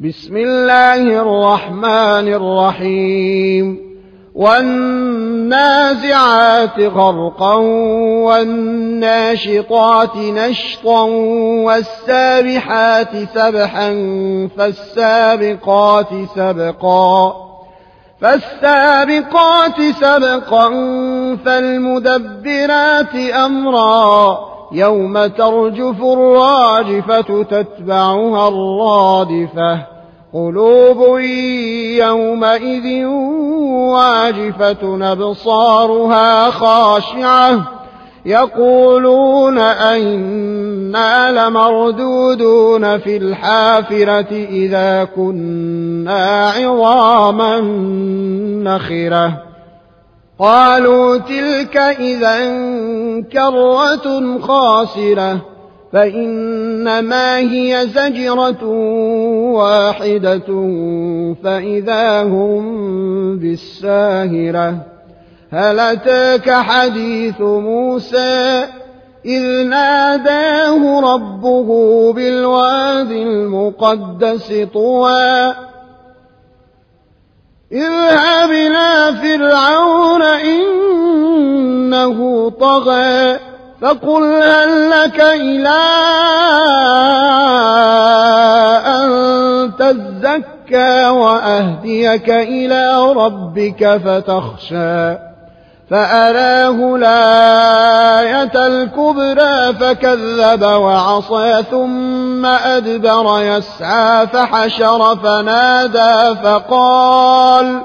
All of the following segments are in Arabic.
بسم الله الرحمن الرحيم. والنازعات غرقا والناشطات نشطا والسابحات سبحا فالسابقات سبقا فالسابقات سبقا فالمدبرات أمرا يوم ترجف الراجفة تتبعها الرادفة قلوب يومئذ واجفة أبصارها خاشعة يقولون أئنا لمردودون في الحافرة إذا كنا عظاما نخرة قالوا تلك إذا كرة خاسرة فإنما هي زجرة واحدة فإذا هم بالساهرة. هل أتاك حديث موسى؟ إذ ناداه ربه بالواد المقدس طوى. اذهب إلى فرعون إنه طغى فقل هل لك إلى أن تزكى وأهديك إلى ربك فتخشى فأراه الآية الكبرى فكذب وعصى ثم أدبر يسعى فحشر فنادى فقال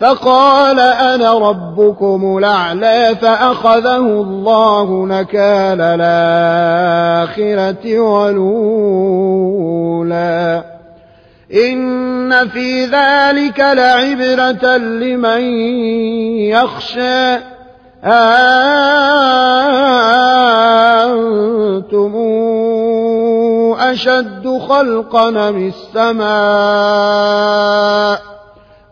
فقال أنا ربكم الأعلى فأخذه الله نكال الآخرة والأولى إن في ذلك لعبرة لمن يخشى أنتم أشد خلقا من السماء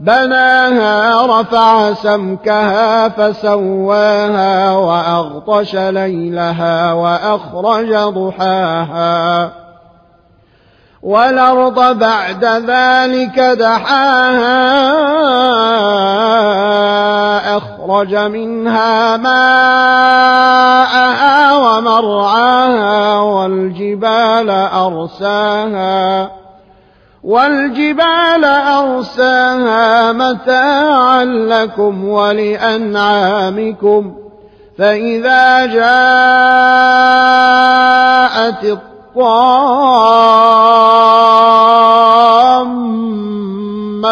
بناها رفع سمكها فسواها وأغطش ليلها وأخرج ضحاها والأرض بعد ذلك دحاها أخرج منها ماءها ومرعاها والجبال أرساها والجبال أرساها متاعا لكم ولأنعامكم فإذا جاءت الطامة